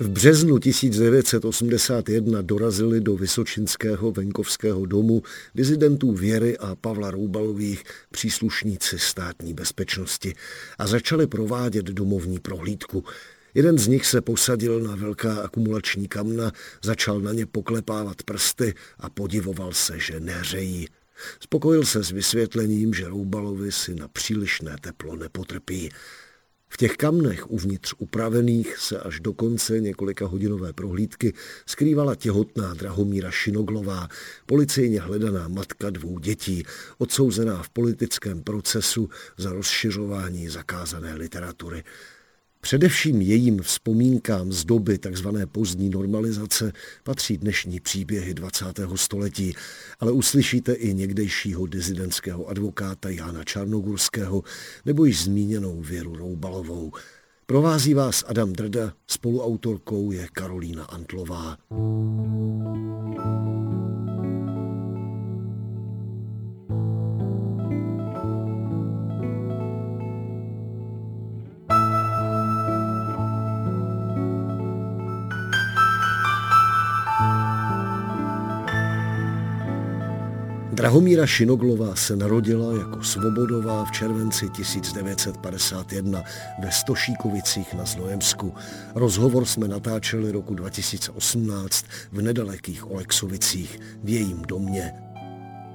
V březnu 1981 dorazili do Vysočinského venkovského domu dizidentů Věry a Pavla Roubalových příslušníci státní bezpečnosti a začali provádět domovní prohlídku. Jeden z nich se posadil na velká akumulační kamna, začal na ně poklepávat prsty a podivoval se, že nehřejí. Spokojil se s vysvětlením, že Roubalovi si na přílišné teplo nepotrpí. V těch kamnech uvnitř upravených se až do konce několika hodinové prohlídky skrývala těhotná Drahomíra Šinoglová, policejně hledaná matka dvou dětí, odsouzená v politickém procesu za rozšiřování zakázané literatury. Především jejím vzpomínkám z doby tzv. pozdní normalizace patří dnešní příběhy 20. století, ale uslyšíte i někdejšího dizidentského advokáta Jana Čarnogurského nebo již zmíněnou Věru Roubalovou. Provází vás Adam Drda, spoluautorkou je Karolína Antlová. Drahomíra Šinoglová se narodila jako Svobodová v červenci 1951 ve Stošíkovicích na Znojemsku. Rozhovor jsme natáčeli roku 2018 v nedalekých Oleksovicích v jejím domě.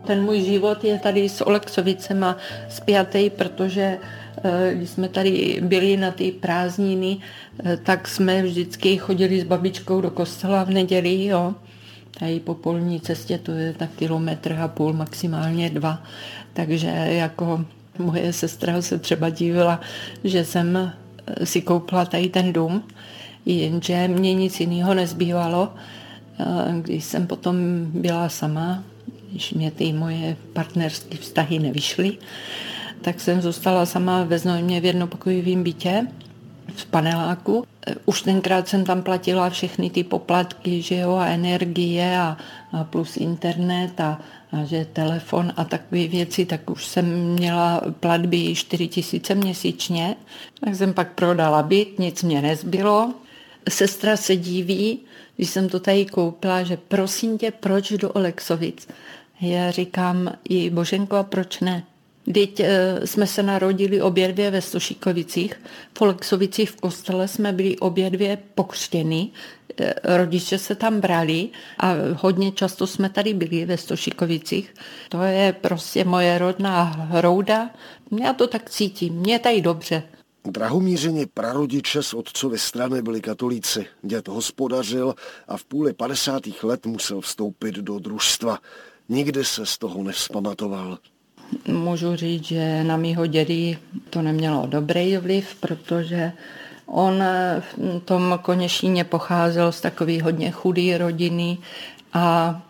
Ten můj život je tady s Oleksovicema spjatý, protože eh, když jsme tady byli na ty prázdniny, eh, tak jsme vždycky chodili s babičkou do kostela v neděli, jo Tady po polní cestě to je tak kilometr a půl, maximálně dva. Takže jako moje sestra se třeba divila, že jsem si koupila tady ten dům, jenže mě nic jiného nezbývalo. Když jsem potom byla sama, když mě ty moje partnerské vztahy nevyšly, tak jsem zůstala sama ve Znojmě v jednopokojovém bytě v paneláku. Už tenkrát jsem tam platila všechny ty poplatky, že jo, a energie a, a plus internet a, a že telefon a takové věci, tak už jsem měla platby 4 tisíce měsíčně. Tak jsem pak prodala byt, nic mě nezbylo. Sestra se diví, když jsem to tady koupila, že prosím tě, proč do Olexovic? Já říkám i Boženko, a proč ne? Teď jsme se narodili obě dvě ve Stošíkovicích. V Oleksovicích v kostele jsme byli obě dvě pokřtěny. E, rodiče se tam brali a hodně často jsme tady byli ve Stošíkovicích. To je prostě moje rodná hrouda. Já to tak cítím, mě tady dobře. Drahomířeni prarodiče z otcovy strany byli katolíci. Děd hospodařil a v půli 50. let musel vstoupit do družstva. Nikdy se z toho nevzpamatoval. Můžu říct, že na mýho dědy to nemělo dobrý vliv, protože on v tom Konešíně pocházel z takový hodně chudý rodiny a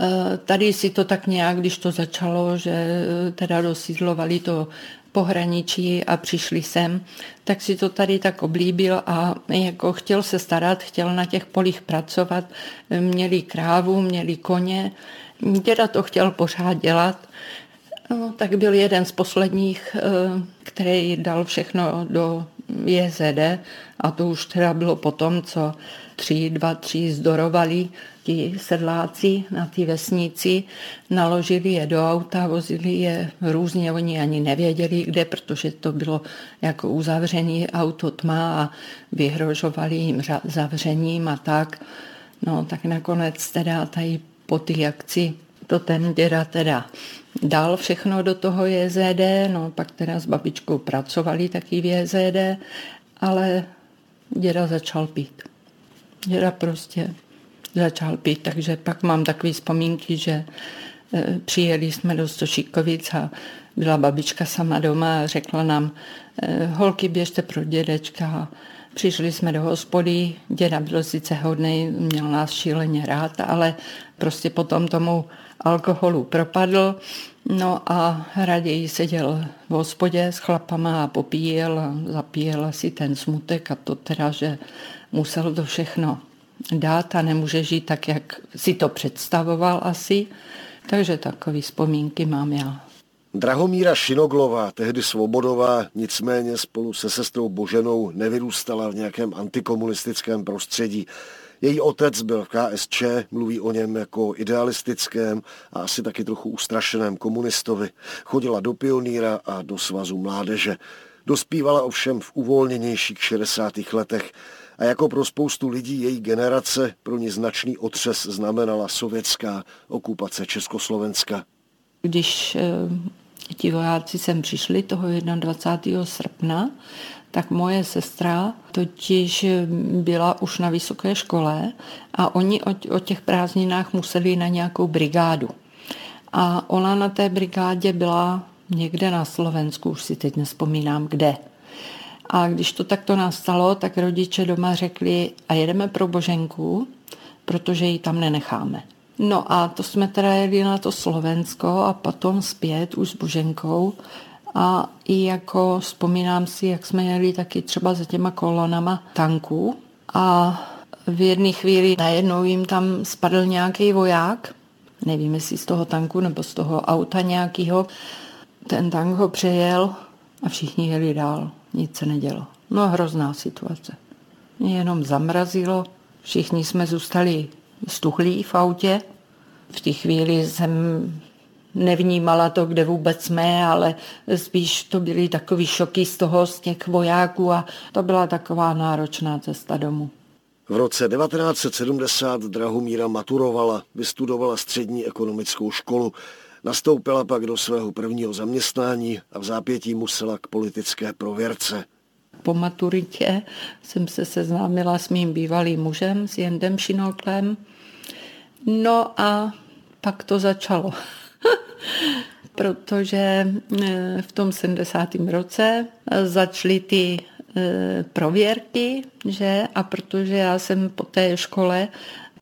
e, tady si to tak nějak, když to začalo, že teda dosídlovali to pohraničí a přišli sem, tak si to tady tak oblíbil a jako chtěl se starat, chtěl na těch polích pracovat, měli krávu, měli koně, děda to chtěl pořád dělat, No, tak byl jeden z posledních, eh, který dal všechno do JZD a to už teda bylo potom, co tři, dva, tři zdorovali ti sedláci na ty vesnici, naložili je do auta, vozili je různě, oni ani nevěděli kde, protože to bylo jako uzavřený auto tma a vyhrožovali jim zavřením a tak. No tak nakonec teda tady po té akci to ten děda teda dal všechno do toho JZD, no pak teda s babičkou pracovali taky v JZD, ale děda začal pít. Děda prostě začal pít, takže pak mám takové vzpomínky, že e, přijeli jsme do Stošíkovic a byla babička sama doma a řekla nám, e, holky běžte pro dědečka. Přišli jsme do hospody, děda byl sice hodný, měl nás šíleně rád, ale prostě potom tomu alkoholu propadl. No a raději seděl v hospodě s chlapama a popíjel a zapíjel si ten smutek a to teda, že musel to všechno dát a nemůže žít tak, jak si to představoval asi. Takže takové vzpomínky mám já. Drahomíra Šinoglová, tehdy svobodová, nicméně spolu se sestrou Boženou nevyrůstala v nějakém antikomunistickém prostředí. Její otec byl v KSČ, mluví o něm jako idealistickém a asi taky trochu ustrašeném komunistovi. Chodila do pioníra a do svazu mládeže. Dospívala ovšem v uvolněnějších 60. letech a jako pro spoustu lidí její generace pro ní značný otřes znamenala sovětská okupace Československa. Když eh, ti vojáci sem přišli toho 21. srpna, tak moje sestra totiž byla už na vysoké škole a oni o, těch prázdninách museli na nějakou brigádu. A ona na té brigádě byla někde na Slovensku, už si teď nespomínám kde. A když to takto nastalo, tak rodiče doma řekli, a jedeme pro Boženku, protože ji tam nenecháme. No a to jsme teda jeli na to Slovensko a potom zpět už s Boženkou a i jako vzpomínám si, jak jsme jeli taky třeba za těma kolonama tanků a v jedné chvíli najednou jim tam spadl nějaký voják, nevím jestli z toho tanku nebo z toho auta nějakého. Ten tank ho přejel a všichni jeli dál, nic se nedělo. No hrozná situace. Mě jenom zamrazilo, všichni jsme zůstali stuchlí v autě. V té chvíli jsem nevnímala to, kde vůbec jsme, ale spíš to byly takový šoky z toho, z těch vojáků a to byla taková náročná cesta domů. V roce 1970 Drahomíra maturovala, vystudovala střední ekonomickou školu, nastoupila pak do svého prvního zaměstnání a v zápětí musela k politické prověrce. Po maturitě jsem se seznámila s mým bývalým mužem, s Jendem Šinoklem. No a pak to začalo. protože eh, v tom 70. roce začaly ty eh, prověrky, že? A protože já jsem po té škole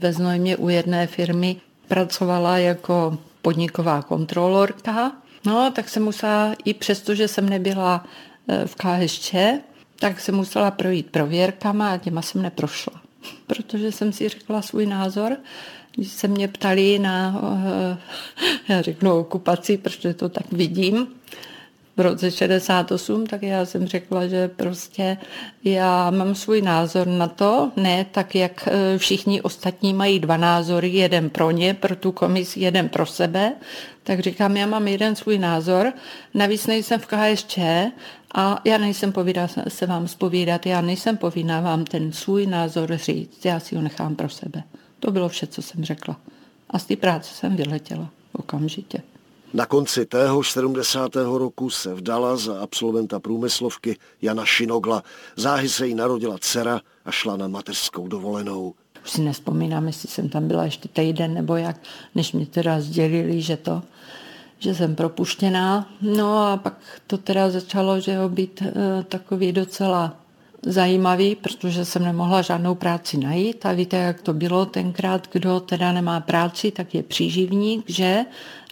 ve Znojmě u jedné firmy pracovala jako podniková kontrolorka, no tak jsem musela, i přesto, že jsem nebyla eh, v KSČ, tak jsem musela projít prověrkama a těma jsem neprošla. Protože jsem si řekla svůj názor, když se mě ptali na, eh, já řeknu okupaci, protože to tak vidím, v roce 68, tak já jsem řekla, že prostě já mám svůj názor na to, ne tak, jak eh, všichni ostatní mají dva názory, jeden pro ně, pro tu komisi, jeden pro sebe, tak říkám, já mám jeden svůj názor, navíc nejsem v KSČ a já nejsem povinna se vám spovídat, já nejsem povinna vám ten svůj názor říct, já si ho nechám pro sebe. To bylo vše, co jsem řekla. A z té práce jsem vyletěla okamžitě. Na konci téhož 70. roku se vdala za absolventa průmyslovky Jana Šinogla. Záhy se jí narodila dcera a šla na mateřskou dovolenou. Už si nespomínám, jestli jsem tam byla ještě týden nebo jak, než mě teda sdělili, že to, že jsem propuštěná. No a pak to teda začalo, že ho být e, takový docela zajímavý, protože jsem nemohla žádnou práci najít a víte, jak to bylo tenkrát, kdo teda nemá práci, tak je příživník, že?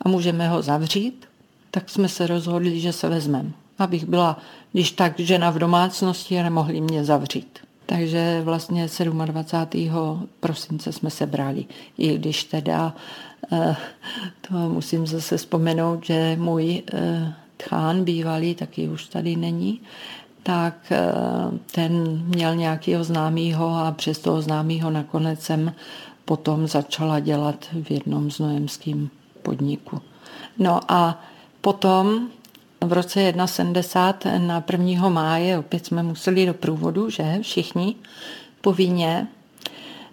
A můžeme ho zavřít. Tak jsme se rozhodli, že se vezmeme. Abych byla, když tak, žena v domácnosti a nemohli mě zavřít. Takže vlastně 27. prosince jsme se brali. I když teda, eh, to musím zase vzpomenout, že můj eh, tchán bývalý taky už tady není, tak eh, ten měl nějakého známého a přes toho známého nakonec jsem potom začala dělat v jednom znojemském podniku. No a potom v roce 71 na 1. máje opět jsme museli do průvodu, že všichni povinně.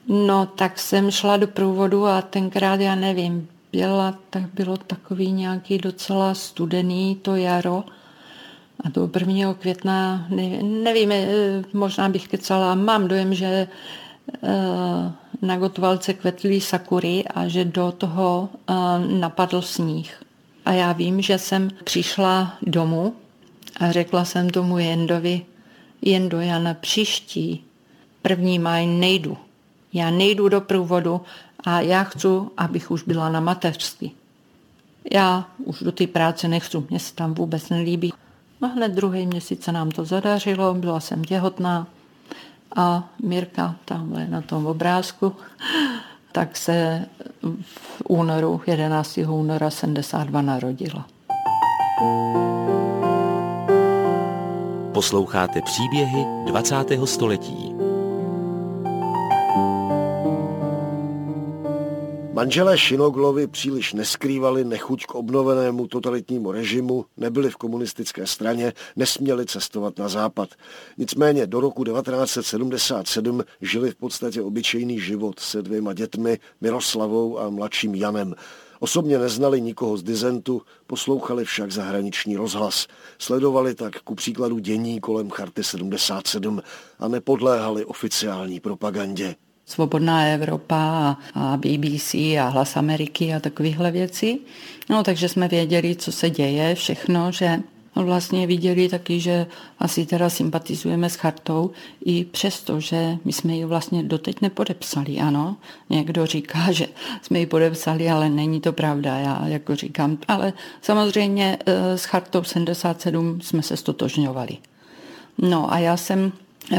No tak jsem šla do průvodu a tenkrát, já nevím, byla, tak bylo takový nějaký docela studený to jaro, a do 1. května, nevím, eh, možná bych kecala, mám dojem, že eh, na Gotvalce kvetly sakury a že do toho eh, napadl sníh. A já vím, že jsem přišla domů a řekla jsem tomu Jendovi, jen do Jana příští, první maj nejdu. Já nejdu do průvodu a já chci, abych už byla na mateřství. Já už do té práce nechci, mě se tam vůbec nelíbí. No hned druhý měsíc se nám to zadařilo, byla jsem těhotná a Mirka tamhle na tom obrázku, tak se v únoru, 11. února 72 narodila. Posloucháte příběhy 20. století. Manželé Šinoglovi příliš neskrývali nechuť k obnovenému totalitnímu režimu, nebyli v komunistické straně, nesměli cestovat na západ. Nicméně do roku 1977 žili v podstatě obyčejný život se dvěma dětmi, Miroslavou a mladším Janem. Osobně neznali nikoho z dizentu, poslouchali však zahraniční rozhlas. Sledovali tak ku příkladu dění kolem Charty 77 a nepodléhali oficiální propagandě. Svobodná Evropa a BBC a Hlas Ameriky a takovéhle věci. No, takže jsme věděli, co se děje, všechno, že vlastně viděli taky, že asi teda sympatizujeme s chartou, i přesto, že my jsme ji vlastně doteď nepodepsali, ano. Někdo říká, že jsme ji podepsali, ale není to pravda, já jako říkám. Ale samozřejmě eh, s chartou 77 jsme se stotožňovali. No a já jsem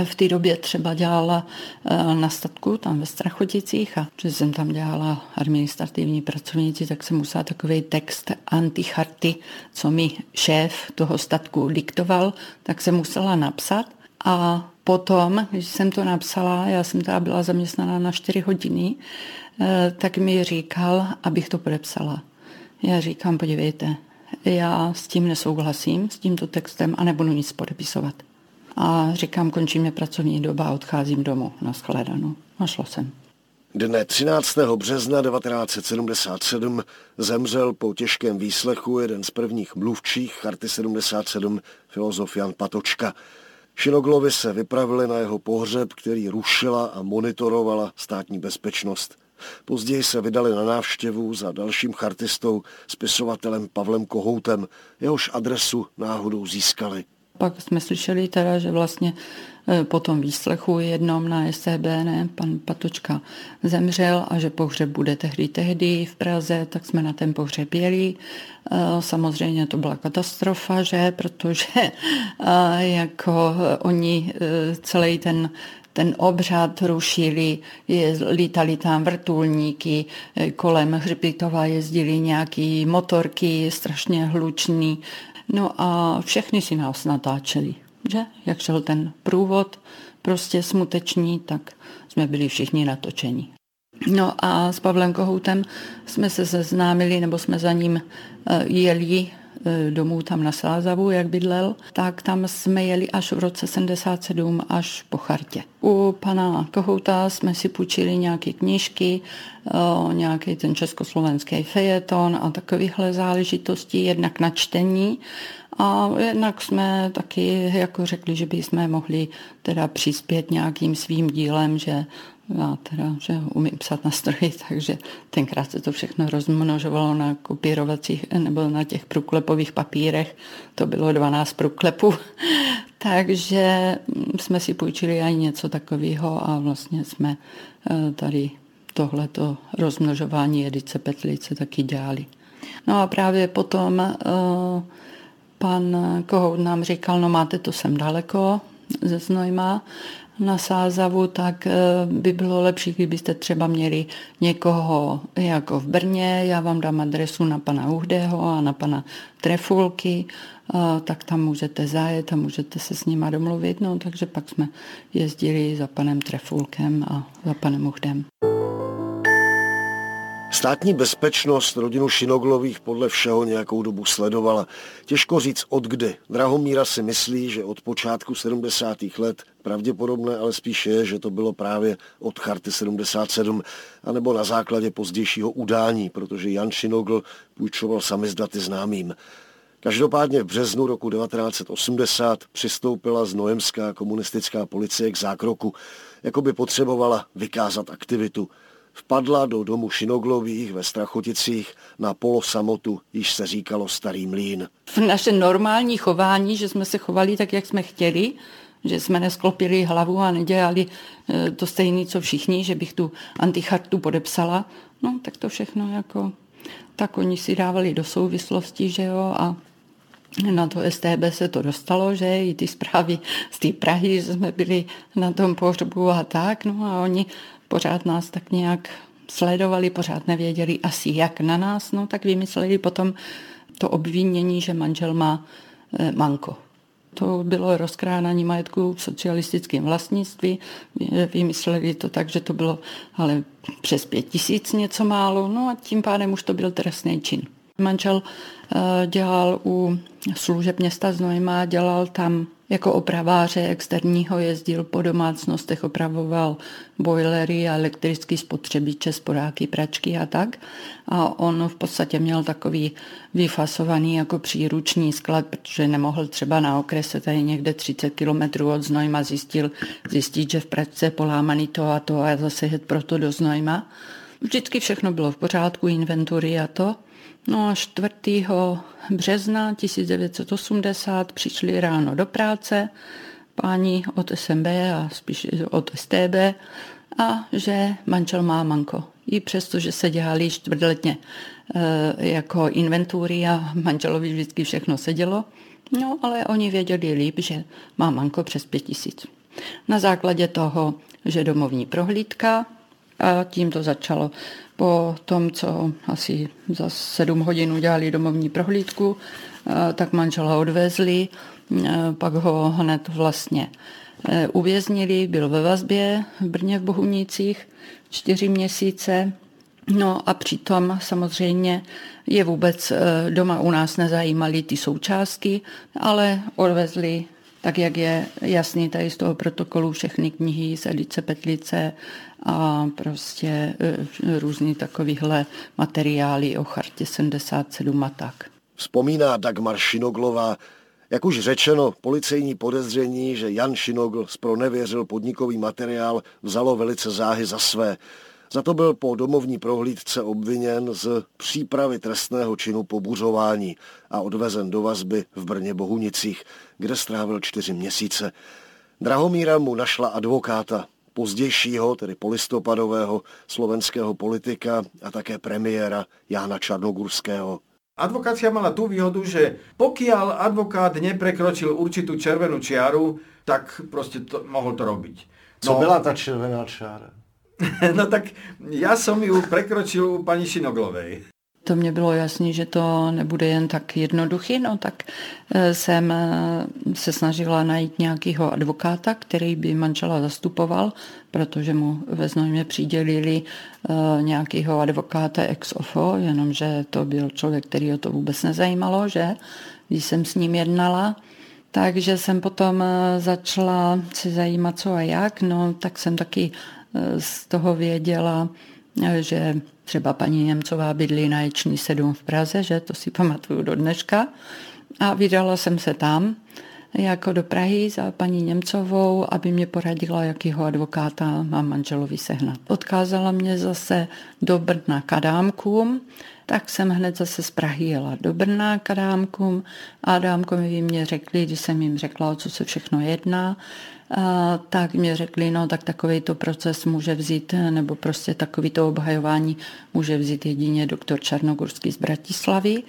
v té době třeba dělala eh, na statku tam ve Strachoticích a že jsem tam dělala administrativní pracovníci, tak jsem musela takový text anticharty, co mi šéf toho statku diktoval, tak jsem musela napsat a potom, když jsem to napsala, já jsem teda byla zaměstnaná na 4 hodiny, eh, tak mi říkal, abych to podepsala. Já říkám, podívejte, já s tím nesouhlasím, s tímto textem a nebudu nic podepisovat a říkám, končí mě pracovní doba a odcházím domů na shledanou. Našla jsem. Dne 13. března 1977 zemřel po těžkém výslechu jeden z prvních mluvčích Charty 77, filozof Jan Patočka. Šinoglovi se vypravili na jeho pohřeb, který rušila a monitorovala státní bezpečnost. Později se vydali na návštěvu za dalším chartistou, spisovatelem Pavlem Kohoutem, jehož adresu náhodou získali pak jsme slyšeli teda, že vlastně e, po tom výslechu jednom na SCB, ne, pan Patočka zemřel a že pohřeb bude tehdy tehdy v Praze, tak jsme na ten pohřeb jeli. E, samozřejmě to byla katastrofa, že, protože e, jako oni celý ten ten obřad rušili, je, lítali tam vrtulníky, kolem hřbitova jezdili nějaký motorky, strašně hlučný, No a všechny si nás natáčeli, že? Jak šel ten průvod, prostě smuteční, tak jsme byli všichni natočeni. No a s Pavlem Kohoutem jsme se seznámili, nebo jsme za ním eh, jeli domů tam na Sázavu, jak bydlel, tak tam jsme jeli až v roce 77 až po chartě. U pana Kohouta jsme si půjčili nějaké knížky, eh, nějaký ten československý fejeton a takovéhle záležitosti, jednak na čtení a jednak jsme taky jako řekli, že bychom mohli teda přispět nějakým svým dílem, že já teda, že umím psat na stroji, takže tenkrát se to všechno rozmnožovalo na kopírovacích nebo na těch průklepových papírech. To bylo 12 průklepů. takže jsme si půjčili ani něco takového a vlastně jsme eh, tady tohleto rozmnožování edice Petlice taky dělali. No a právě potom uh, pan Kohout nám říkal, no máte to sem daleko ze Znojma na Sázavu, tak eh, by bylo lepší, kdybyste třeba měli někoho jako v Brně, já vám dám adresu na pana Uhdého a na pana Trefulky, eh, tak tam můžete zajet a můžete se s nima domluvit. No, takže pak jsme jezdili za panem Trefulkem a za panem Uhdem. Státní bezpečnost rodinu Šinoglových podle všeho nějakou dobu sledovala. Těžko říct od kdy. Drahomíra si myslí, že od počátku 70. let pravděpodobné ale spíše je, že to bylo právě od Charty 77, anebo na základě pozdějšího udání, protože Jan Šinogl půjčoval samizdaty známým. Každopádně v březnu roku 1980 přistoupila znojemská komunistická policie k zákroku, jako by potřebovala vykázat aktivitu vpadla do domu Šinoglových ve Strachoticích na polosamotu, již se říkalo Starý mlín. V naše normální chování, že jsme se chovali tak, jak jsme chtěli, že jsme nesklopili hlavu a nedělali eh, to stejné, co všichni, že bych tu antichartu podepsala. No, tak to všechno jako, tak oni si dávali do souvislosti, že jo, a na to STB se to dostalo, že i ty zprávy z té Prahy, že jsme byli na tom pohřbu a tak, no a oni pořád nás tak nějak sledovali, pořád nevěděli asi jak na nás, no tak vymysleli potom to obvinění, že manžel má eh, manko. To bylo rozkránání majetku v socialistickém vlastnictví. Vymysleli to tak, že to bylo ale přes pět tisíc něco málo, no a tím pádem už to byl trestný čin. Manžel eh, dělal u služeb města Znojma, dělal tam jako opraváře externího jezdil po domácnostech, opravoval bojlery a elektrické spotřebiče, sporáky, pračky a tak. A on v podstatě měl takový vyfasovaný jako příruční sklad, protože nemohl třeba na okrese tady někde 30 kilometrů od Znojma zjistil, zjistit, že v pračce je polámaný to a to a zase jet proto do Znojma. Vždycky všechno bylo v pořádku, inventury a to. No a 4. března 1980 přišli ráno do práce páni od SMB a spíš od STB a že manžel má manko. I přesto, že se dělali čtvrtletně e, jako inventury a manželovi vždycky všechno sedělo, no ale oni věděli líp, že má manko přes pět tisíc. Na základě toho, že domovní prohlídka, a tím to začalo. Po tom, co asi za sedm hodin udělali domovní prohlídku, eh, tak manžela odvezli, eh, pak ho hned vlastně eh, uvěznili, byl ve vazbě v Brně v Bohunicích čtyři měsíce. No a přitom samozřejmě je vůbec doma u nás nezajímaly ty součástky, ale odvezli tak jak je jasný tady z toho protokolu všechny knihy z Edice Petlice a prostě e, různý takovýhle materiály o chartě 77 a tak. Vzpomíná Dagmar Šinoglová, jak už řečeno, policejní podezření, že Jan Šinogl spronevěřil podnikový materiál, vzalo velice záhy za své. Za to byl po domovní prohlídce obviněn z přípravy trestného činu pobuřování a odvezen do vazby v Brně Bohunicích, kde strávil čtyři měsíce. Drahomíra mu našla advokáta, pozdějšího, tedy polistopadového slovenského politika a také premiéra Jána Čarnogurského. Advokácia mala tú výhodu, že pokiaľ advokát neprekročil určitú červenú čiaru, tak prostě to, mohol to robiť. No, Co byla ta červená čára? no tak já jsem ju prekročil u paní Šinoglovej. To mě bylo jasné, že to nebude jen tak jednoduchý, no tak eh, jsem eh, se snažila najít nějakého advokáta, který by manžela zastupoval, protože mu ve Znojmě přidělili eh, nějakého advokáta ex ofo, jenomže to byl člověk, který o to vůbec nezajímalo, že? Když jsem s ním jednala, takže jsem potom začala si zajímat co a jak, no tak jsem taky z toho věděla, že třeba paní Němcová bydlí na Ječný 7 v Praze, že to si pamatuju do dneška. A vydala jsem se tam jako do Prahy za paní Němcovou, aby mě poradila, jakýho advokáta mám manželovi sehnat. Odkázala mě zase do Brna k Adámkům, tak jsem hned zase z Prahy jela do Brna k Adámkům. Adámkovi mě řekli, když jsem jim řekla, o co se všechno jedná, tak mě řekli, no tak takovýto proces může vzít, nebo prostě takovýto obhajování může vzít jedině doktor Čarnogurský z Bratislavy,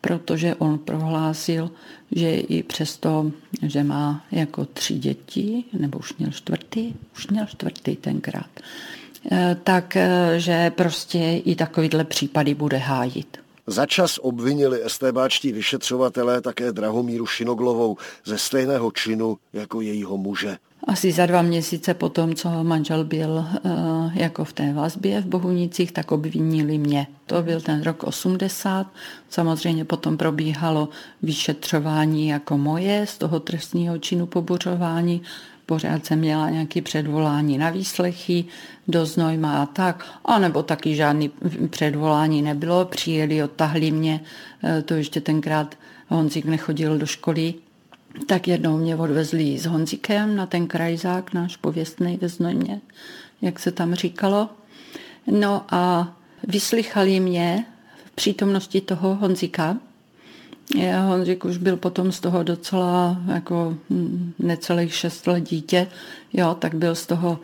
protože on prohlásil, že i přesto, že má jako tři děti, nebo už měl čtvrtý, už měl čtvrtý tenkrát, eh, tak eh, že prostě i takovýhle případy bude hájit. Za čas obvinili estébáčtí vyšetřovatelé také Drahomíru Šinoglovou ze stejného činu jako jejího muže. Asi za dva měsíce potom, co manžel byl uh, jako v té vazbě v Bohunicích, tak obvinili mě. To byl ten rok 80. Samozřejmě potom probíhalo vyšetřování jako moje z toho trestního činu pobuřování. Pořád jsem měla nějaké předvolání na výslechy do Znojma a tak, anebo taky žádný předvolání nebylo. Přijeli, odtahli mě, uh, to ještě tenkrát Honzik nechodil do školy, tak jednou mě odvezli s Honzikem na ten krajzák, náš pověstný ve Znojmě, jak se tam říkalo. No a vyslychali mě v přítomnosti toho Honzika Já, Honřík už byl potom z toho docela jako hm, necelých šest let dítě, jo, tak byl z toho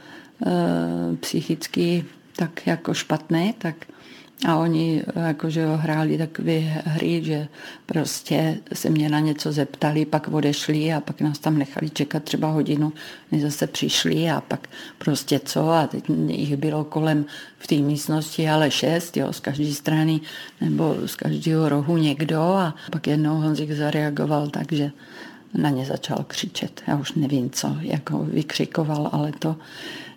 e, psychicky tak jako špatný, tak a oni jakože hráli takové hry, že prostě se mě na něco zeptali, pak odešli a pak nás tam nechali čekat třeba hodinu, než zase přišli a pak prostě co? A teď jich bylo kolem v té místnosti ale šest, jo, z každé strany nebo z každého rohu někdo. A pak jednou Honzik zareagoval tak, že na ně začal křičet. Já už nevím, co jako vykřikoval, ale to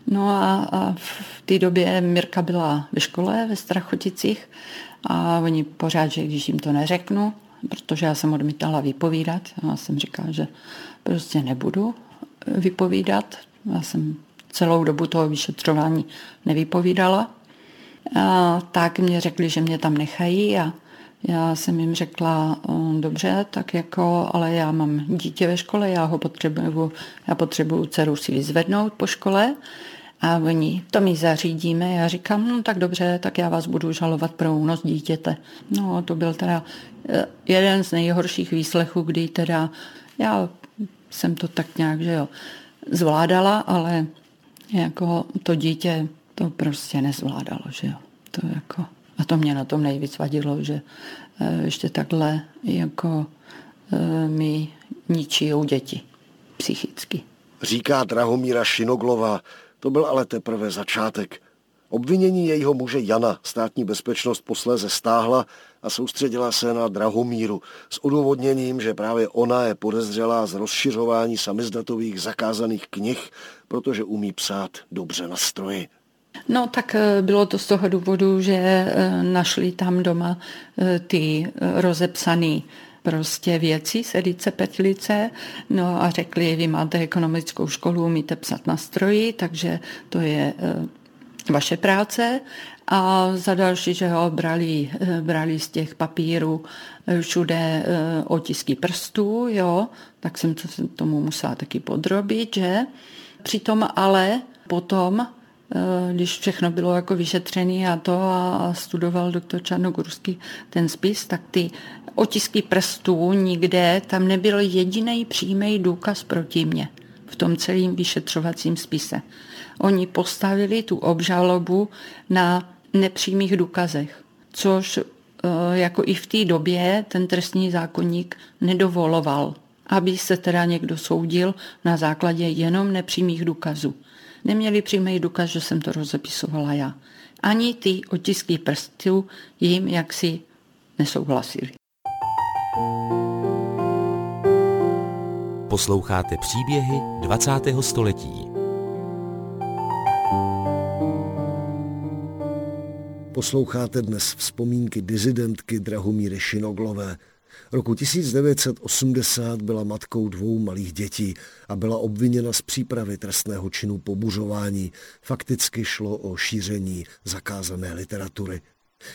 No a, a v té době Mirka byla ve škole ve Strachoticích a oni pořád, že když jim to neřeknu, protože já jsem odmítala vypovídat, já jsem říkala, že prostě nebudu vypovídat. Já jsem celou dobu toho vyšetřování nevypovídala. A tak mě řekli, že mě tam nechají a já jsem jim řekla, dobře, tak jako, ale já mám dítě ve škole, já ho potřebuju, já potřebuju dceru si vyzvednout po škole a oni, to my zařídíme. Já říkám, no tak dobře, tak já vás budu žalovat pro únos dítěte. No to byl teda eh, jeden z nejhorších výslechů, kdy teda já jsem to tak nějak, že jo, zvládala, ale jako to dítě to prostě nezvládalo, že jo. To jako, a to mě na tom nejvíc vadilo, že eh, ještě takhle jako eh, mi ničí děti psychicky. Říká Drahomíra Šinoglova, to byl ale teprve začátek. Obvinění jejího muže Jana státní bezpečnost posléze stáhla a soustředila se na Drahomíru s odůvodněním, že právě ona je podezřelá z rozšiřování samizdatových zakázaných knih, protože umí psát dobře na stroji. No tak eh, bylo to z toho důvodu, že eh, našli tam doma eh, ty rozepsané prostě věci z edice Petlice, no a řekli, vy máte ekonomickou školu, umíte psat na stroji, takže to je vaše práce. A za další, že ho brali, brali z těch papírů všude otisky prstů, jo, tak jsem to, tomu musela taky podrobit, že? Přitom ale potom když všechno bylo jako vyšetřené a to a studoval doktor Čarnogurský ten spis, tak ty otisky prstů nikde, tam nebyl jediný přímý důkaz proti mně v tom celém vyšetřovacím spise. Oni postavili tu obžalobu na nepřímých důkazech, což eh, jako i v té době ten trestní zákonník nedovoloval, aby se teda někdo soudil na základě jenom nepřímých důkazů. Neměli přímý důkaz, že jsem to rozepisovala já. Ani ty otisky prstů jim jaksi nesouhlasili. Posloucháte příběhy 20. století. Posloucháte dnes vzpomínky dizidentky Drahomíry Šinoglové. Roku 1980 byla matkou dvou malých dětí a byla obviněna z přípravy trestného činu pobuřování. Fakticky šlo o šíření zakázané literatury.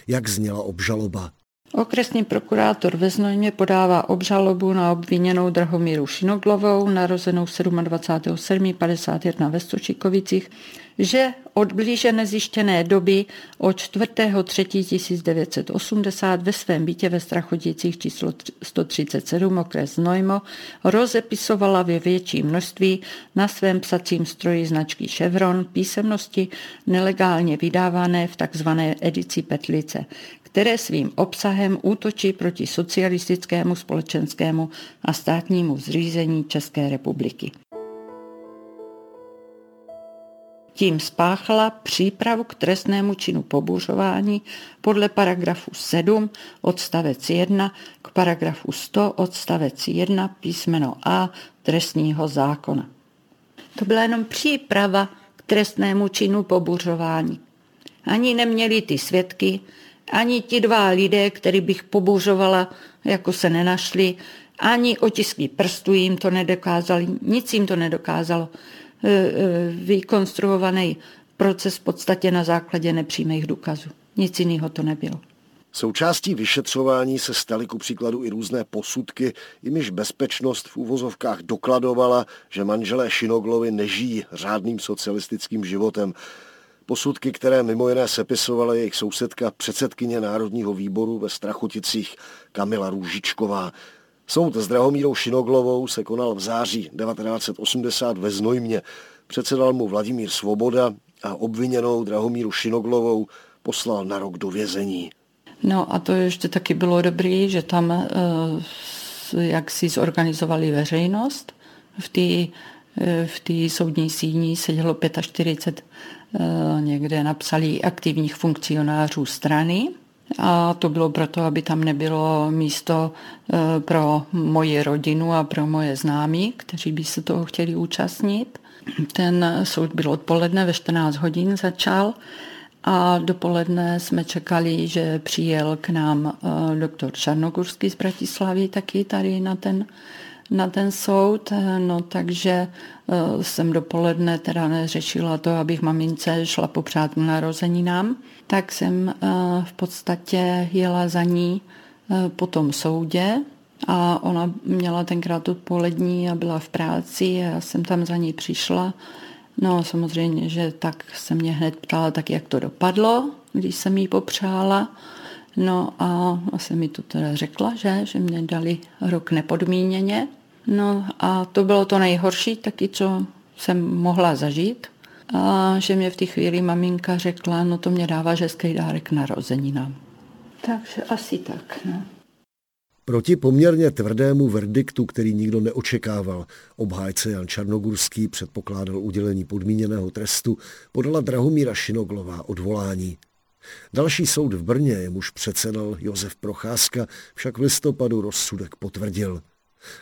Jak zněla obžaloba? Okresní prokurátor ve Znojmě podává obžalobu na obviněnou Drahomíru Šinoglovou, narozenou 27.7.51 ve Stočikovicích, že od blíže nezjištěné doby od 4.3.1980 ve svém bytě ve Strachodicích číslo 137 okres Znojmo rozepisovala ve větší množství na svém psacím stroji značky Chevron písemnosti nelegálně vydávané v tzv. edici Petlice, které svým obsahem útočí proti socialistickému, společenskému a státnímu zřízení České republiky. Tím spáchala přípravu k trestnému činu pobuřování podle paragrafu 7 odstavec 1 k paragrafu 100 odstavec 1 písmeno A trestního zákona. To byla jenom příprava k trestnému činu pobuřování. Ani neměli ty svědky, ani ti dva lidé, který bych pobouřovala, jako se nenašli, ani otisky prstů jim to nedokázali, nic jim to nedokázalo. E, e, vykonstruovaný proces v podstatě na základě nepřímých důkazů. Nic jiného to nebylo. Součástí vyšetřování se staly ku příkladu i různé posudky, jimiž bezpečnost v úvozovkách dokladovala, že manželé Šinoglovi nežijí řádným socialistickým životem. Posudky, které mimo jiné sepisovala jejich sousedka, předsedkyně Národního výboru ve Strachoticích Kamila Růžičková. Soud s Drahomírou Šinoglovou se konal v září 1980 ve Znojmě. Předsedal mu Vladimír Svoboda a obviněnou Drahomíru Šinoglovou poslal na rok do vězení. No a to ještě taky bylo dobrý, že tam eh, jak si zorganizovali veřejnost. V té eh, v té soudní síni sedělo 45 eh, někde napsali aktivních funkcionářů strany a to bylo proto, aby tam nebylo místo pro moji rodinu a pro moje známí, kteří by se toho chtěli účastnit. Ten soud byl odpoledne ve 14 hodin začal a dopoledne jsme čekali, že přijel k nám eh, doktor Čarnogurský z Bratislavy taky tady na ten, na ten soud, no takže eh, jsem dopoledne teda neřešila to, abych mamince šla popřát narozeninám, tak jsem eh, v podstatě jela za ní po tom soudě a ona měla tenkrát odpolední a byla v práci a já jsem tam za ní přišla. No samozřejmě, že tak se mě hned ptala, tak jak to dopadlo, když jsem jí popřála. No a asi mi to teda řekla, že, že mě dali rok nepodmíněně. No a to bylo to nejhorší taky, co jsem mohla zažít. A že mě v té chvíli maminka řekla, no to mě dává hezký dárek narozeninám. Takže asi tak, no. Proti poměrně tvrdému verdiktu, který nikdo neočekával, obhájce Jan Čarnogurský předpokládal udělení podmíněného trestu, podala Drahomíra Šinoglová odvolání. Další soud v Brně, jemuž předsedal Josef Procházka, však v listopadu rozsudek potvrdil.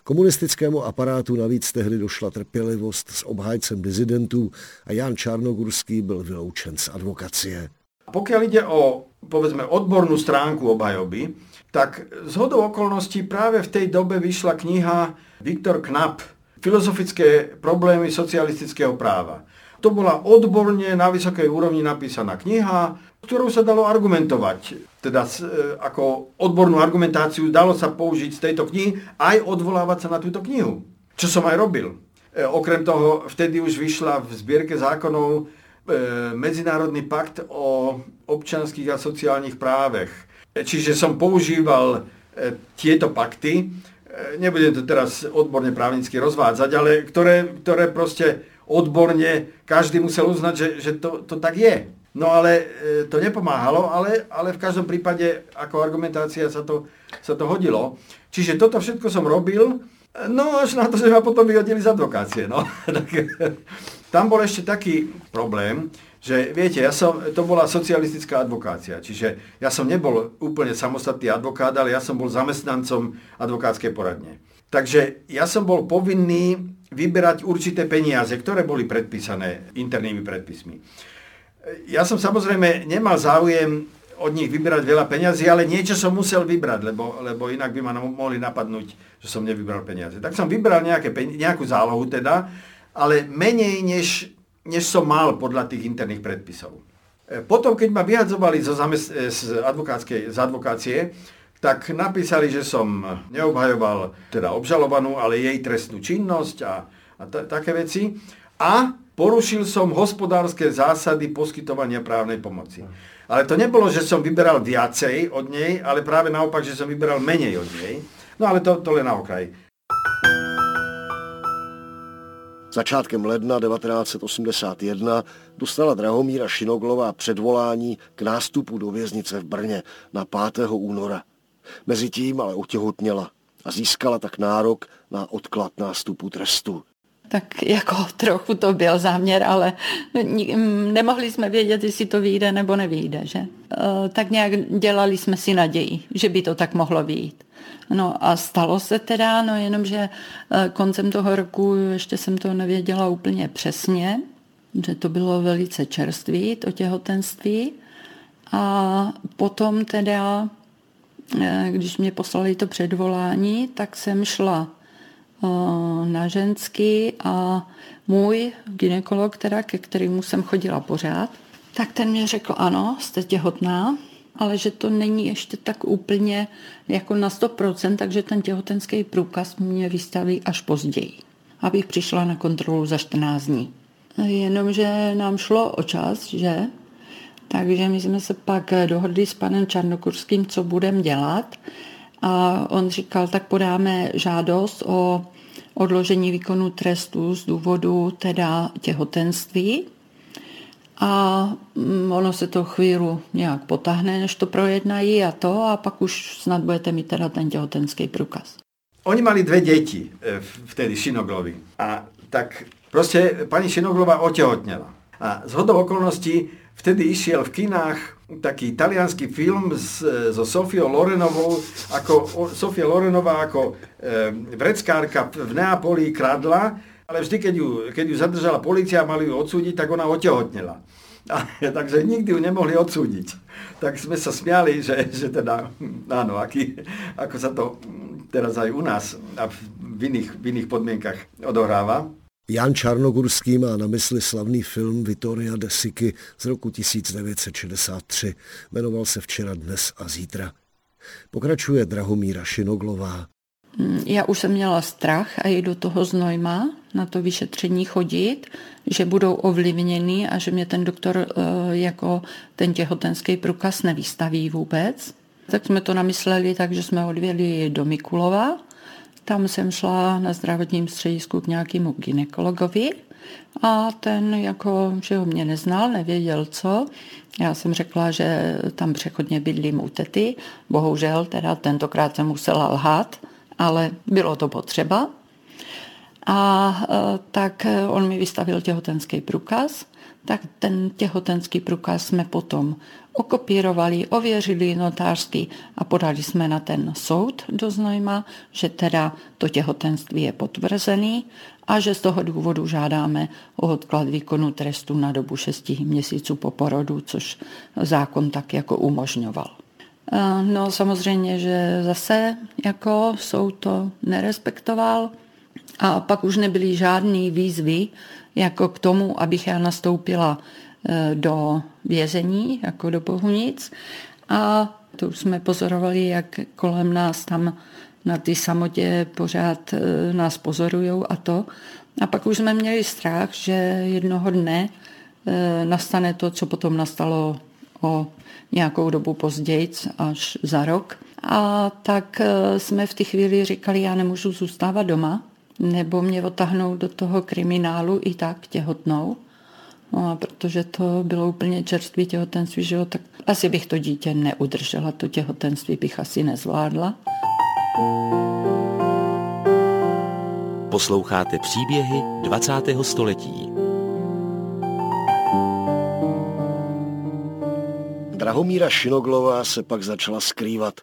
Komunistickému aparátu navíc tehdy došla trpělivost s obhájcem dizidentů a Jan Čarnogurský byl vyloučen z advokacie. Pokud jde o, povedzme, odbornou stránku obhajoby, tak z hodou okolností práve v tej dobe vyšla kniha Viktor Knapp Filozofické problémy socialistického práva. To bola odborne na vysokej úrovni napísaná kniha, ktorou sa dalo argumentovať. Teda e, ako odbornú argumentáciu dalo sa použiť z tejto knihy aj odvolávať sa na túto knihu. Čo som aj robil. E, okrem toho, vtedy už vyšla v zbierke zákonov e, Medzinárodný pakt o občanských a sociálnych právech Čiže som používal tieto pakty, nebudem to teraz odborne právnicky rozvádzať, ale ktoré, ktoré proste odborne každý musel uznať, že, že to, to tak je. No ale e, to nepomáhalo, ale, ale v každom prípade ako argumentácia sa to, sa to hodilo. Čiže toto všetko som robil, no až na to, že ma potom vyhodili z advokácie. No. Tam bol ešte taký problém, že viete, ja som, to bola socialistická advokácia, čiže ja som nebol úplne samostatný advokát, ale ja som bol zamestnancom advokátskej poradne. Takže ja som bol povinný vyberať určité peniaze, ktoré boli predpísané internými predpismi. Ja som samozrejme nemal záujem od nich vybrať veľa peňazí, ale niečo som musel vybrať, lebo, lebo inak by ma mohli napadnúť, že som nevybral peniaze. Tak som vybral nejaké, nejakú zálohu teda, ale menej než než som mal podľa tých interných predpisov. E, potom, keď ma vyhadzovali zo zamest- e, z, z advokácie, tak napísali, že som neobhajoval teda obžalovanú, ale jej trestnú činnosť a, a také veci. A porušil som hospodárske zásady poskytovania právnej pomoci. Ale to nebolo, že som vyberal viacej od nej, ale práve naopak, že som vyberal menej od nej. No ale to, to len na okraj. Začátkem ledna 1981 dostala Drahomíra Šinoglová předvolání k nástupu do věznice v Brně na 5. února. Mezitím ale otěhotněla a získala tak nárok na odklad nástupu trestu. Tak jako trochu to byl záměr, ale nemohli jsme vědět, jestli to vyjde nebo nevyjde. Že? E, tak nějak dělali jsme si naději, že by to tak mohlo vyjít. No a stalo se teda, no jenomže eh, koncem toho roku ještě jsem to nevěděla úplně přesně, že to bylo velice čerstvý, to těhotenství. A potom teda, eh, když mě poslali to předvolání, tak jsem šla na ženský a můj ginekolog, teda, ke kterému jsem chodila pořád, tak ten mě řekl, ano, jste těhotná, ale že to není ještě tak úplně jako na 100%, takže ten těhotenský průkaz mě vystaví až později, abych přišla na kontrolu za 14 dní. Jenomže nám šlo o čas, že? Takže my jsme se pak dohodli s panem Čarnokurským, co budeme dělat. A on říkal, tak podáme žádost o odložení výkonu trestu z důvodu teda těhotenství. A mm, ono se to chvíli nějak potáhne, než to projednají a to, a pak už snad budete mít teda ten těhotenský průkaz. Oni mali dvě děti eh, vtedy, Šinoglovi. A tak prostě paní Šinoglova otehotněla. A z hodou okolností vtedy išiel v kinách taký talianský film s, so Sofiou Lorenovou, ako Sofia Lorenová ako e, vreckárka v Neapolí kradla, ale vždy, keď ju, keď ju zadržala policia a mali ju odsúdiť, tak ona otehotnela. A, takže nikdy ju nemohli odsúdiť. Tak sme sa smiali, že, že teda, áno, aký, ako sa to teraz aj u nás a v iných, v iných podmienkach odohráva. Jan Čarnogurský má na mysli slavný film Vittoria de Siky z roku 1963. Jmenoval se Včera, dnes a zítra. Pokračuje Drahomíra Šinoglová. Já už jsem měla strach a i do toho znojma na to vyšetření chodit, že budou ovlivněni a že mě ten doktor eh, jako ten těhotenský průkaz nevystaví vůbec. Tak jsme to namysleli tak, že jsme odvěli do Mikulova tam jsem šla na zdravotním středisku k nějakému ginekologovi a ten jako, že ho mě neznal, nevěděl co. Já jsem řekla, že tam přechodně bydlím u tety. Bohužel teda tentokrát jsem musela lhát, ale bylo to potřeba. A e, tak on mi vystavil těhotenský průkaz, tak ten těhotenský průkaz jsme potom okopírovali, ověřili notářsky a podali jsme na ten soud do Znojma, že teda to těhotenství je potvrzený a že z toho důvodu žádáme o odklad výkonu trestu na dobu 6 měsíců po porodu, což zákon tak jako umožňoval. No samozřejmě, že zase jako soud to nerespektoval a pak už nebyly žádné výzvy jako k tomu, abych já nastoupila Eh, do vězení, jako do Bohunic. A to už jsme pozorovali, jak kolem nás tam na ty samotě pořád eh, nás pozorují a to. A pak už jsme měli strach, že jednoho dne eh, nastane to, co potom nastalo o nějakou dobu později, až za rok. A tak jsme v té chvíli říkali, já nemůžu zůstávat doma, nebo mě otahnout do toho kriminálu i tak těhotnou. No a protože to bylo úplně čerstvý těhotenství, že jo, tak asi bych to dítě neudržela, to těhotenství bych asi nezvládla. Posloucháte příběhy 20. století. Drahomíra Šinoglová se pak začala skrývat.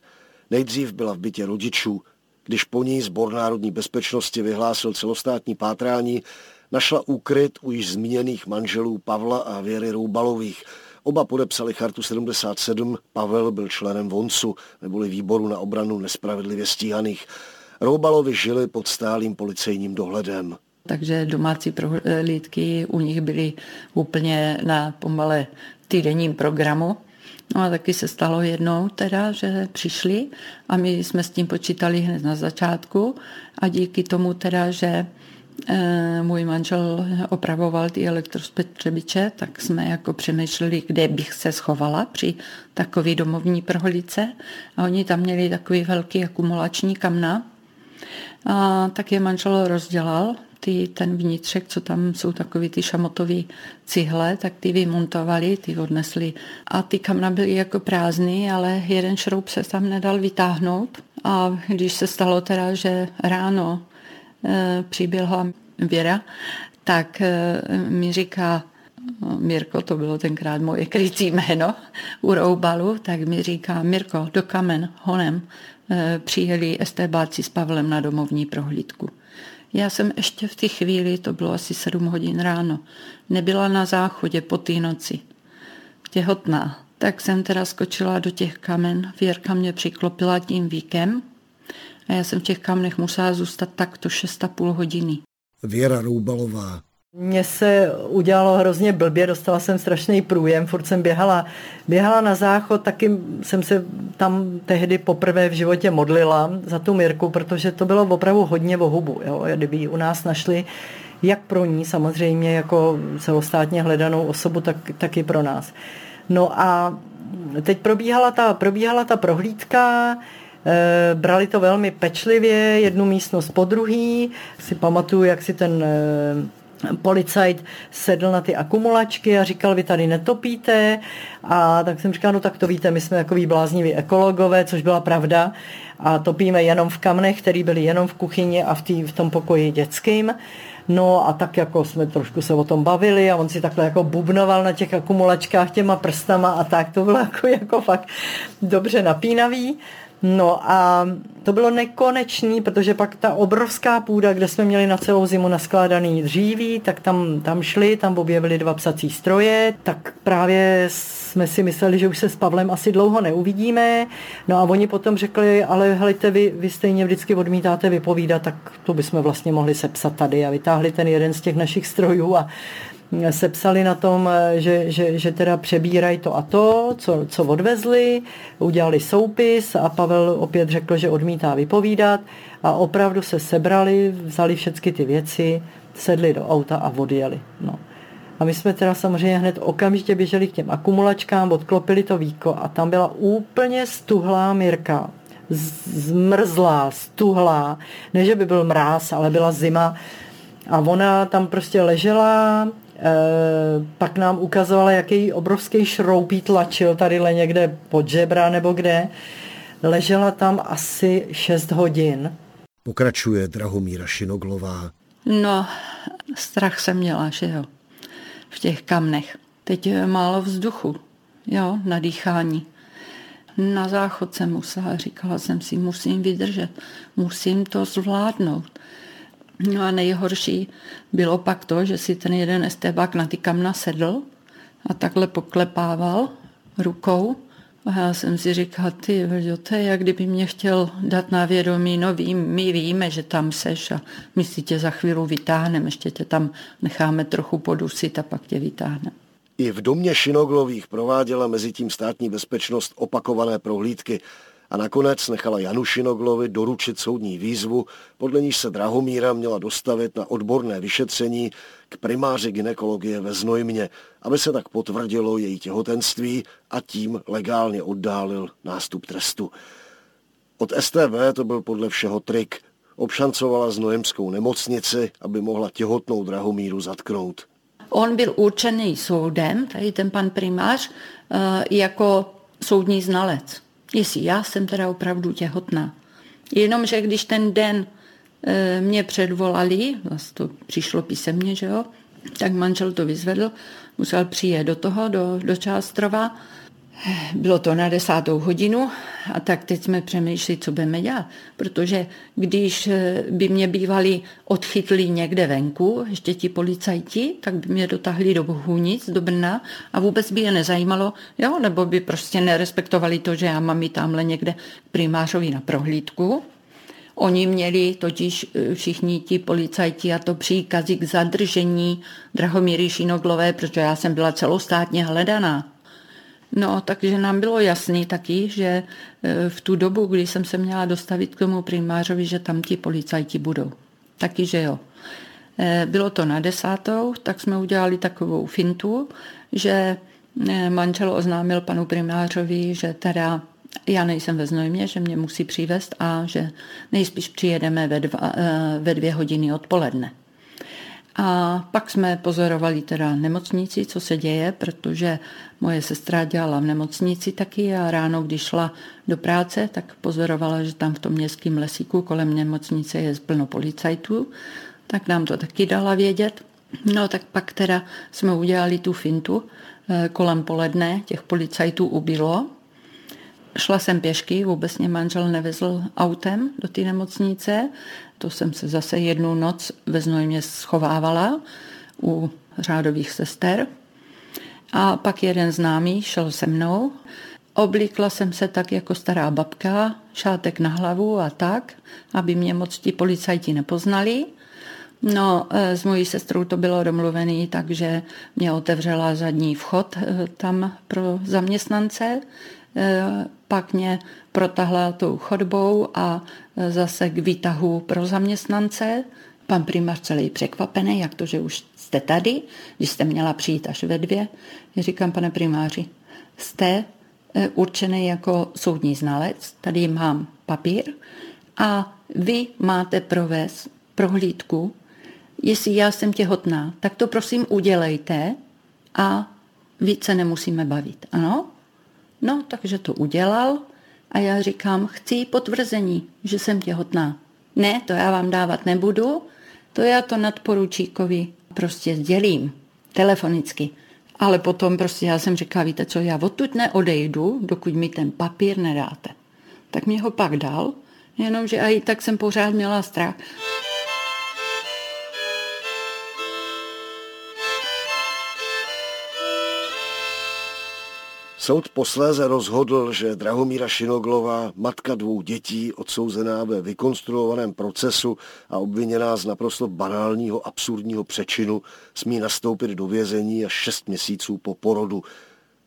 Nejdřív byla v bytě rodičů, když po ní Zbor národní bezpečnosti vyhlásil celostátní pátrání, našla úkryt u již zmíněných manželů Pavla a Věry Roubalových. Oba podepsali chartu 77, Pavel byl členem VONCu, neboli výboru na obranu nespravedlivě stíhaných. Roubalovi žili pod stálým policejním dohledem. Takže domácí prohlídky u nich byly úplně na pomale týdenním programu. No a taky se stalo jednou teda, že přišli a my jsme s tím počítali hned na začátku a díky tomu teda, že Eh, můj manžel opravoval ty elektrospotřebiče, tak jsme jako přemýšleli, kde bych se schovala při takové domovní prohlídce. A oni tam měli takový velký akumulační kamna. A tak je manžel rozdělal ty, ten vnitřek, co tam jsou takový ty šamotový cihle, tak ty vymontovali, ty odnesli. A ty kamna byly jako prázdný, ale jeden šroub se tam nedal vytáhnout. A když se stalo teda, že ráno Eh, přiběhla Věra, tak eh, mi říká, Mirko, to bylo tenkrát moje krycí jméno u Roubalu, tak mi říká, Mirko, do kamen, honem, eh, přijeli estébáci s Pavlem na domovní prohlídku. Já jsem ještě v té chvíli, to bylo asi sedm hodin ráno, nebyla na záchodě po té noci. Těhotná. Tak jsem teda skočila do těch kamen, Věrka mě přiklopila tím víkem a já jsem v těch kamnech musela zůstat takto 6,5 hodiny. Věra Roubalová. Mně se udělalo hrozně blbě, dostala jsem strašný průjem, furt jsem běhala, běhala na záchod, taky jsem se tam tehdy poprvé v životě modlila za tu Mirku, protože to bylo opravdu hodně o hubu. Jo? Kdyby ji u nás našli jak pro ní samozřejmě jako celostátně hledanou osobu, tak, tak i pro nás. No a teď probíhala ta, probíhala ta prohlídka, e, brali to velmi pečlivě, jednu místnost po druhý. Si pamatuju, jak si ten e, policajt sedl na ty akumulačky a říkal, vy tady netopíte. A tak jsem říkal, no tak to víte, my jsme takový blázniví ekologové, což byla pravda. A topíme jenom v kamnech, které byly jenom v kuchyni a v, tý, v tom pokoji dětským. No a tak jako jsme trošku se o tom bavili a on si takhle jako bubnoval na těch akumulačkách těma prstama a tak to bylo jako, jako fakt dobře napínavý. No a to bylo nekonečný, protože pak ta obrovská půda, kde jsme měli na celou zimu naskládaný dříví, tak tam, tam šli, tam objevili dva psací stroje, tak právě jsme si mysleli, že už se s Pavlem asi dlouho neuvidíme. No a oni potom řekli, ale helejte, vy, vy stejně vždycky odmítáte vypovídat, tak to bychom vlastně mohli sepsat tady a vytáhli ten jeden z těch našich strojů a sepsali na tom, že, že, že teda přebírají to a to, co, co odvezli, udělali soupis a Pavel opět řekl, že odmítá vypovídat a opravdu se sebrali, vzali všechny ty věci, sedli do auta a odjeli. No. A my jsme teda samozřejmě hned okamžitě běželi k těm akumulačkám, odklopili to víko a tam byla úplně stuhlá Mirka. Zmrzlá, stuhlá. Ne, že by byl mráz, ale byla zima. A ona tam prostě ležela, Eh, pak nám ukazovala, jaký obrovský šroubí tlačil tadyhle někde pod žebra nebo kde. Ležela tam asi 6 hodin. Pokračuje Drahomíra Šinoglová. No, strach jsem měla, že jo, v těch kamnech. Teď je málo vzduchu, jo, na dýchání. Na záchod jsem musela, říkala jsem si, musím vydržet, musím to zvládnout. No a nejhorší bylo pak to, že si ten jeden estébák na ty kamna sedl a takhle poklepával rukou. A já jsem si říkal, ty, to je jak kdyby mě chtěl dát na vědomí, no ví, my víme, že tam seš a my si tě za chvíli vytáhneme, ještě tě tam necháme trochu podusit a pak tě vytáhneme. I v domě Šinoglových prováděla mezi tím státní bezpečnost opakované prohlídky a nakonec nechala Janu Šinoglovi doručit soudní výzvu, podle níž se Drahomíra měla dostavit na odborné vyšetření k primáři ginekologie ve Znojmě, aby se tak potvrdilo její těhotenství a tím legálně oddálil nástup trestu. Od STV to byl podle všeho trik. Obšancovala znojemskou nemocnici, aby mohla těhotnou Drahomíru zatknout. On byl určený soudem, tady ten pan primář, eh, jako soudní znalec jestli já jsem teda opravdu těhotná. Jenomže když ten den e, mě předvolali, vlastně to přišlo písemně, že jo, tak manžel to vyzvedl, musel přijet do toho, do, do Částrova, bylo to na desátou hodinu a tak teď jsme přemýšleli, co budeme dělat. Protože když eh, by mě bývali odchytli někde venku, ještě ti policajti, tak by mě dotahli do Bohunic, do Brna a vůbec by je nezajímalo, jo, nebo by prostě nerespektovali to, že já mám i tamhle někde primářovi na prohlídku. Oni měli totiž eh, všichni ti policajti a to příkazy k zadržení Drahomíry Šinoglové, protože já jsem byla celostátně hledaná. No, takže nám bylo jasný taky, že e, v tu dobu, kdy jsem se měla dostavit k tomu primářovi, že tam ti policajti budou. Taky, že jo. E, bylo to na desátou, tak jsme udělali takovou fintu, že e, manžel oznámil panu primářovi, že teda já nejsem ve Znojmě, že mě musí přivést a že nejspíš přijedeme ve, dva, ve dvě hodiny odpoledne. A pak jsme pozorovali teda nemocnici, co se děje, protože moje sestra dělala v nemocnici taky a ráno, když šla do práce, tak pozorovala, že tam v tom městském lesíku kolem nemocnice je plno policajtů, tak nám to taky dala vědět. No tak pak teda jsme udělali tu fintu, eh, kolem poledne těch policajtů ubylo, Šla jsem pěšky, vůbec mě manžel nevezl autem do té nemocnice. To jsem se zase jednu noc ve Znojmě schovávala u řádových sester. A pak jeden známý šel se mnou. Oblíkla jsem se tak jako stará babka, šátek na hlavu a tak, aby mě moc ti policajti nepoznali. No, e, s mojí sestrou to bylo domluvené, takže mě otevřela zadní vchod e, tam pro zaměstnance. E, pak mě protahla tou chodbou a zase k výtahu pro zaměstnance Pan primář celý překvapený, jak to, že už jste tady, když jste měla přijít až ve dvě. Já říkám, pane primáři, jste eh, určený jako soudní znalec, tady mám papír a vy máte provést prohlídku, jestli já jsem těhotná, tak to prosím udělejte a více nemusíme bavit. Ano? No, takže to udělal a já říkám, chci potvrzení, že jsem těhotná. Ne, to já vám dávat nebudu, to já to nadporučíkovi prostě sdělím telefonicky. Ale potom prostě já jsem říkala, víte co, já odtud neodejdu, dokud mi ten papír nedáte. Tak mě ho pak dal, jenomže i tak jsem pořád měla strach. Soud posléze rozhodl, že Drahomíra Šinoglová, matka dvou dětí, odsouzená ve vykonstruovaném procesu a obviněná z naprosto banálního, absurdního přečinu, smí nastoupit do vězení až šest měsíců po porodu.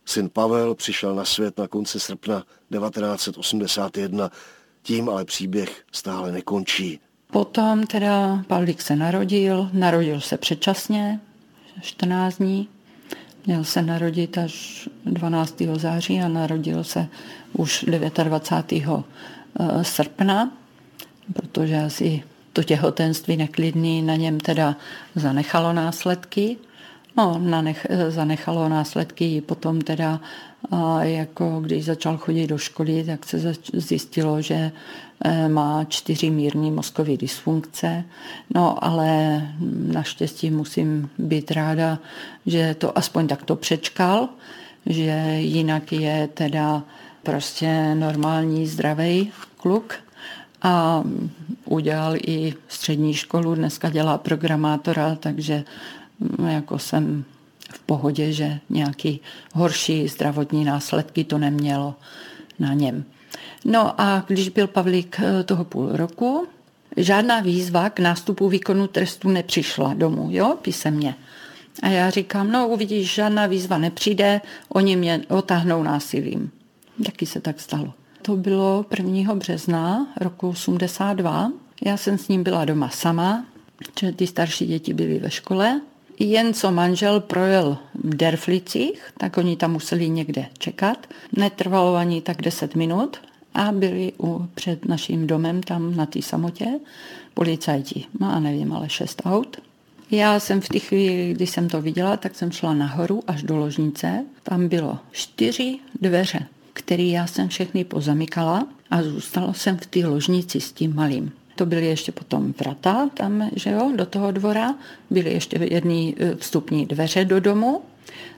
Syn Pavel přišel na svět na konci srpna 1981, tím ale příběh stále nekončí. Potom teda Pavlík se narodil, narodil se předčasně, 14 dní, Měl se narodit až 12. září a narodil se už 29. Eh, srpna, protože asi to těhotenství neklidný na něm teda zanechalo následky. No, nanech, zanechalo následky potom teda, jako když začal chodit do školy, tak se zjistilo, že e, má čtyři mírní mozkové dysfunkce. No, ale naštěstí musím být ráda, že to aspoň takto přečkal, že jinak je teda prostě normální, zdravý kluk a udělal i střední školu, dneska dělá programátora, takže jako jsem v pohodě, že nějaký horší zdravotní následky to nemělo na něm. No a když byl Pavlík eh, toho půl roku, žádná výzva k nástupu výkonu trestu nepřišla domů, jo, písemně. A já říkám, no uvidíš, žádná výzva nepřijde, oni mě otáhnou násilím. Taky se tak stalo. To bylo 1. března roku 82. Já jsem s ním byla doma sama, že ty starší děti byly ve škole jen co manžel projel v Derflicích, tak oni tam museli někde čekat. Netrvalo ani tak 10 minut a byli u, před naším domem tam na té samotě policajti. No nevím, ale šest aut. Já jsem v té chvíli, když jsem to viděla, tak jsem šla nahoru až do ložnice. Tam bylo čtyři dveře, které já jsem všechny pozamykala a zůstala jsem v té ložnici s tím malým. To byly ještě potom vrata tam, že jo, do toho dvora. Byly ještě jedny e, vstupní dveře do domu.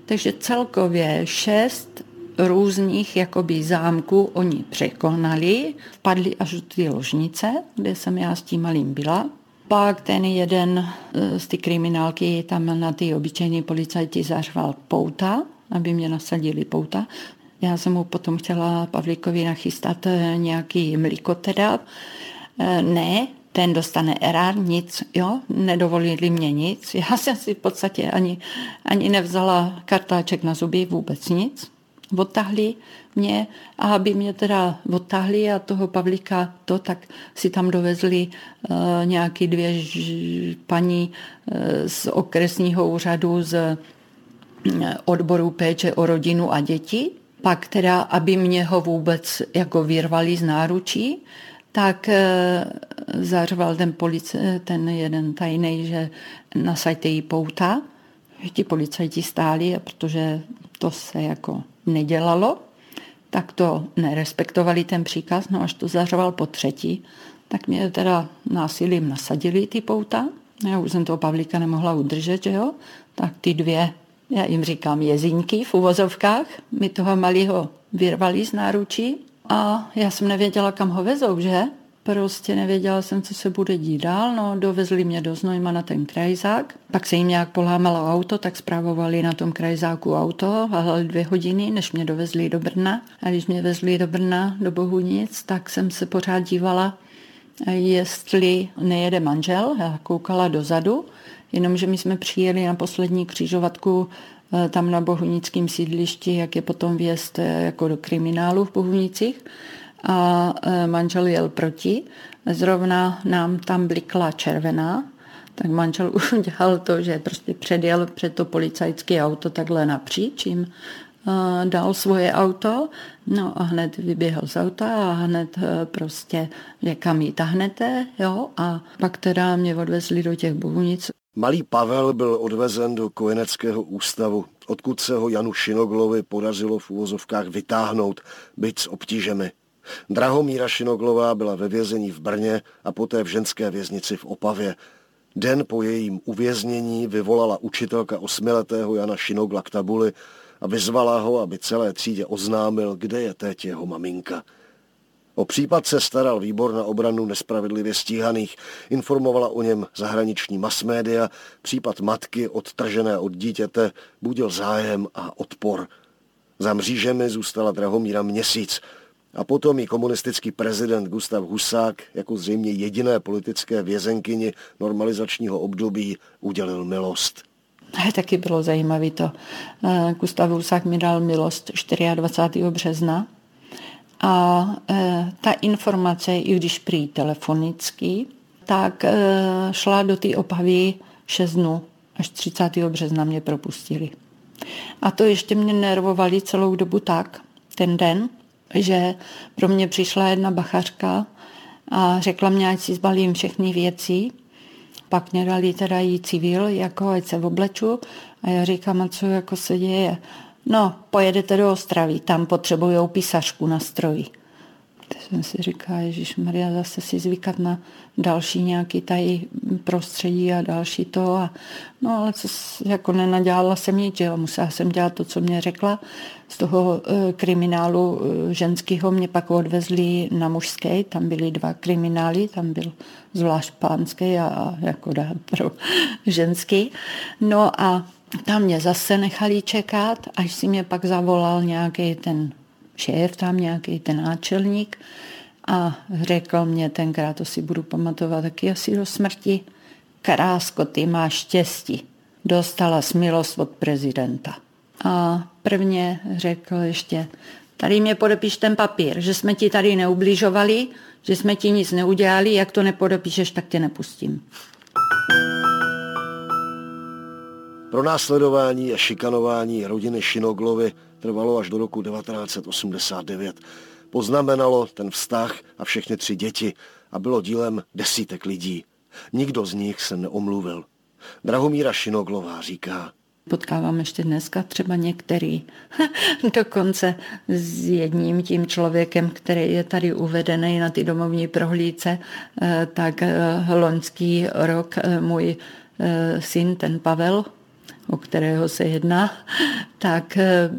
Takže celkově šest různých jakoby zámků oni překonali, padli až do té ložnice, kde jsem já s tím malým byla. Pak ten jeden e, z ty kriminálky tam na ty obyčejní policajti zařval pouta, aby mě nasadili pouta. Já jsem mu potom chtěla Pavlíkovi nachystat e, nějaký mlíko teda, ne, ten dostane erár, nic, jo, nedovolili mě nic. Já jsem si v podstatě ani, ani nevzala kartáček na zuby, vůbec nic. Odtahli mě a aby mě teda odtahli a toho Pavlíka to, tak si tam dovezli uh, nějaký dvě ž, paní uh, z okresního úřadu z uh, odboru péče o rodinu a děti. Pak teda, aby mě ho vůbec jako vyrvali z náručí, tak eh, zařval ten, police, ten jeden tajný, že nasaďte jí pouta. Ti policajti stáli, protože to se jako nedělalo, tak to nerespektovali ten příkaz, no až to zařval po třetí, tak mě teda násilím nasadili ty pouta. Já už jsem toho Pavlíka nemohla udržet, že jo? Tak ty dvě, já jim říkám jezinky v uvozovkách, mi toho malého vyrvali z náručí a já jsem nevěděla, kam ho vezou, že? Prostě nevěděla jsem, co se bude dít dál. No, dovezli mě do Znojma na ten krajzák. Pak se jim nějak polámalo auto, tak zprávovali na tom krajzáku auto, ale dvě hodiny, než mě dovezli do Brna. A když mě vezli do Brna, do Bohunic, tak jsem se pořád dívala, jestli nejede manžel. Já koukala dozadu, jenomže my jsme přijeli na poslední křižovatku tam na bohunickém sídlišti, jak je potom vjezd eh, jako do kriminálu v Bohunicích a e, manžel jel proti. Zrovna nám tam blikla červená tak manžel udělal to, že prostě předjel před to policajské auto takhle napříč, jim dal svoje auto, no a hned vyběhl z auta a hned prostě, že kam jí tahnete, jo, a pak teda mě odvezli do těch Bohunic. Malý Pavel byl odvezen do kojeneckého ústavu, odkud se ho Janu Šinoglovi podařilo v úvozovkách vytáhnout, byť s obtížemi. Drahomíra Šinoglová byla ve vězení v Brně a poté v ženské věznici v Opavě. Den po jejím uvěznění vyvolala učitelka osmiletého Jana Šinogla k tabuli a vyzvala ho, aby celé třídě oznámil, kde je teď jeho maminka. O případ se staral výbor na obranu nespravedlivě stíhaných, informovala o něm zahraniční masmédia, případ matky odtržené od dítěte budil zájem a odpor. Za mřížemi zůstala Drahomíra měsíc a potom i komunistický prezident Gustav Husák jako zřejmě jediné politické vězenkyni normalizačního období udělil milost. Taky bylo zajímavé to. Eh, Gustav Husák mi dal milost 24. března a e, ta informace, i když prý telefonicky, tak e, šla do té opavy 6 dnů. Až 30. března mě propustili. A to ještě mě nervovali celou dobu tak, ten den, že pro mě přišla jedna bachařka a řekla mě, ať si zbalím všechny věci. Pak mě dali teda jí civil, jako ať se obleču. A já říkám, a co jako se děje? No, pojedete do Ostravy, tam potřebují písařku na stroji. Tak jsem si říkala, Ježíš Maria, zase si zvykat na další nějaký tady prostředí a další to. A, no ale co, jako nenadělala jsem nic, že jo, musela jsem dělat to, co mě řekla. Z toho e, kriminálu e, ženského mě pak odvezli na mužské, tam byly dva kriminály, tam byl zvlášť pánský a, a jako dá pro ženský. No a tam mě zase nechali čekat, až si mě pak zavolal nějaký ten šéf, tam nějaký ten náčelník a řekl mě tenkrát, to si budu pamatovat taky asi do smrti, Krásko, ty máš štěstí. Dostala smilost od prezidenta. A prvně řekl ještě, tady mě podepiš ten papír, že jsme ti tady neubližovali, že jsme ti nic neudělali, jak to nepodepíšeš, tak tě nepustím. Pro následování a šikanování rodiny Šinoglovy trvalo až do roku 1989. Poznamenalo ten vztah a všechny tři děti a bylo dílem desítek lidí. Nikdo z nich se neomluvil. Drahomíra Šinoglová říká, Potkávám ještě dneska třeba některý, dokonce s jedním tím člověkem, který je tady uvedený na ty domovní prohlídce, eh, tak eh, loňský rok eh, můj syn, ten Pavel, o kterého se jedná, tak eh,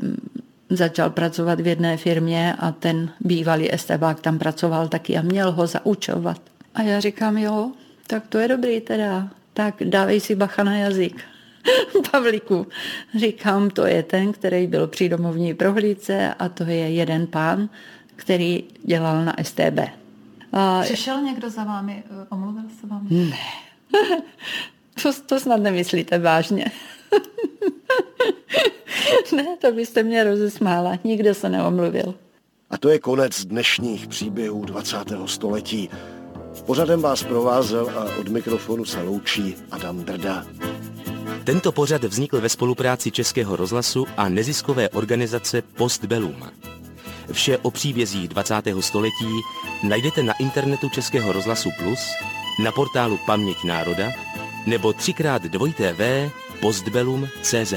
začal pracovat v jedné firmě a ten bývalý estebák tam pracoval taky a měl ho zaučovat. A já říkám, jo, tak to je dobrý teda, tak dávej si bacha na jazyk. Pavlíku, říkám, to je ten, který byl při domovní prohlídce a to je jeden pán, který dělal na STB. A... Přišel někdo za vámi, eh, omluvil se vám? Ne. to, to snad nemyslíte vážně. Ne, to byste mě rozesmála. Nikdo se neomluvil. A to je konec dnešních příběhů 20. století. Pořadem vás provázel a od mikrofonu se loučí Adam Drda. Tento pořad vznikl ve spolupráci Českého rozhlasu a neziskové organizace Postbellum. Vše o příbězích 20. století najdete na internetu Českého rozhlasu Plus, na portálu Paměť národa nebo třikrát dvojité V postbellum.cz.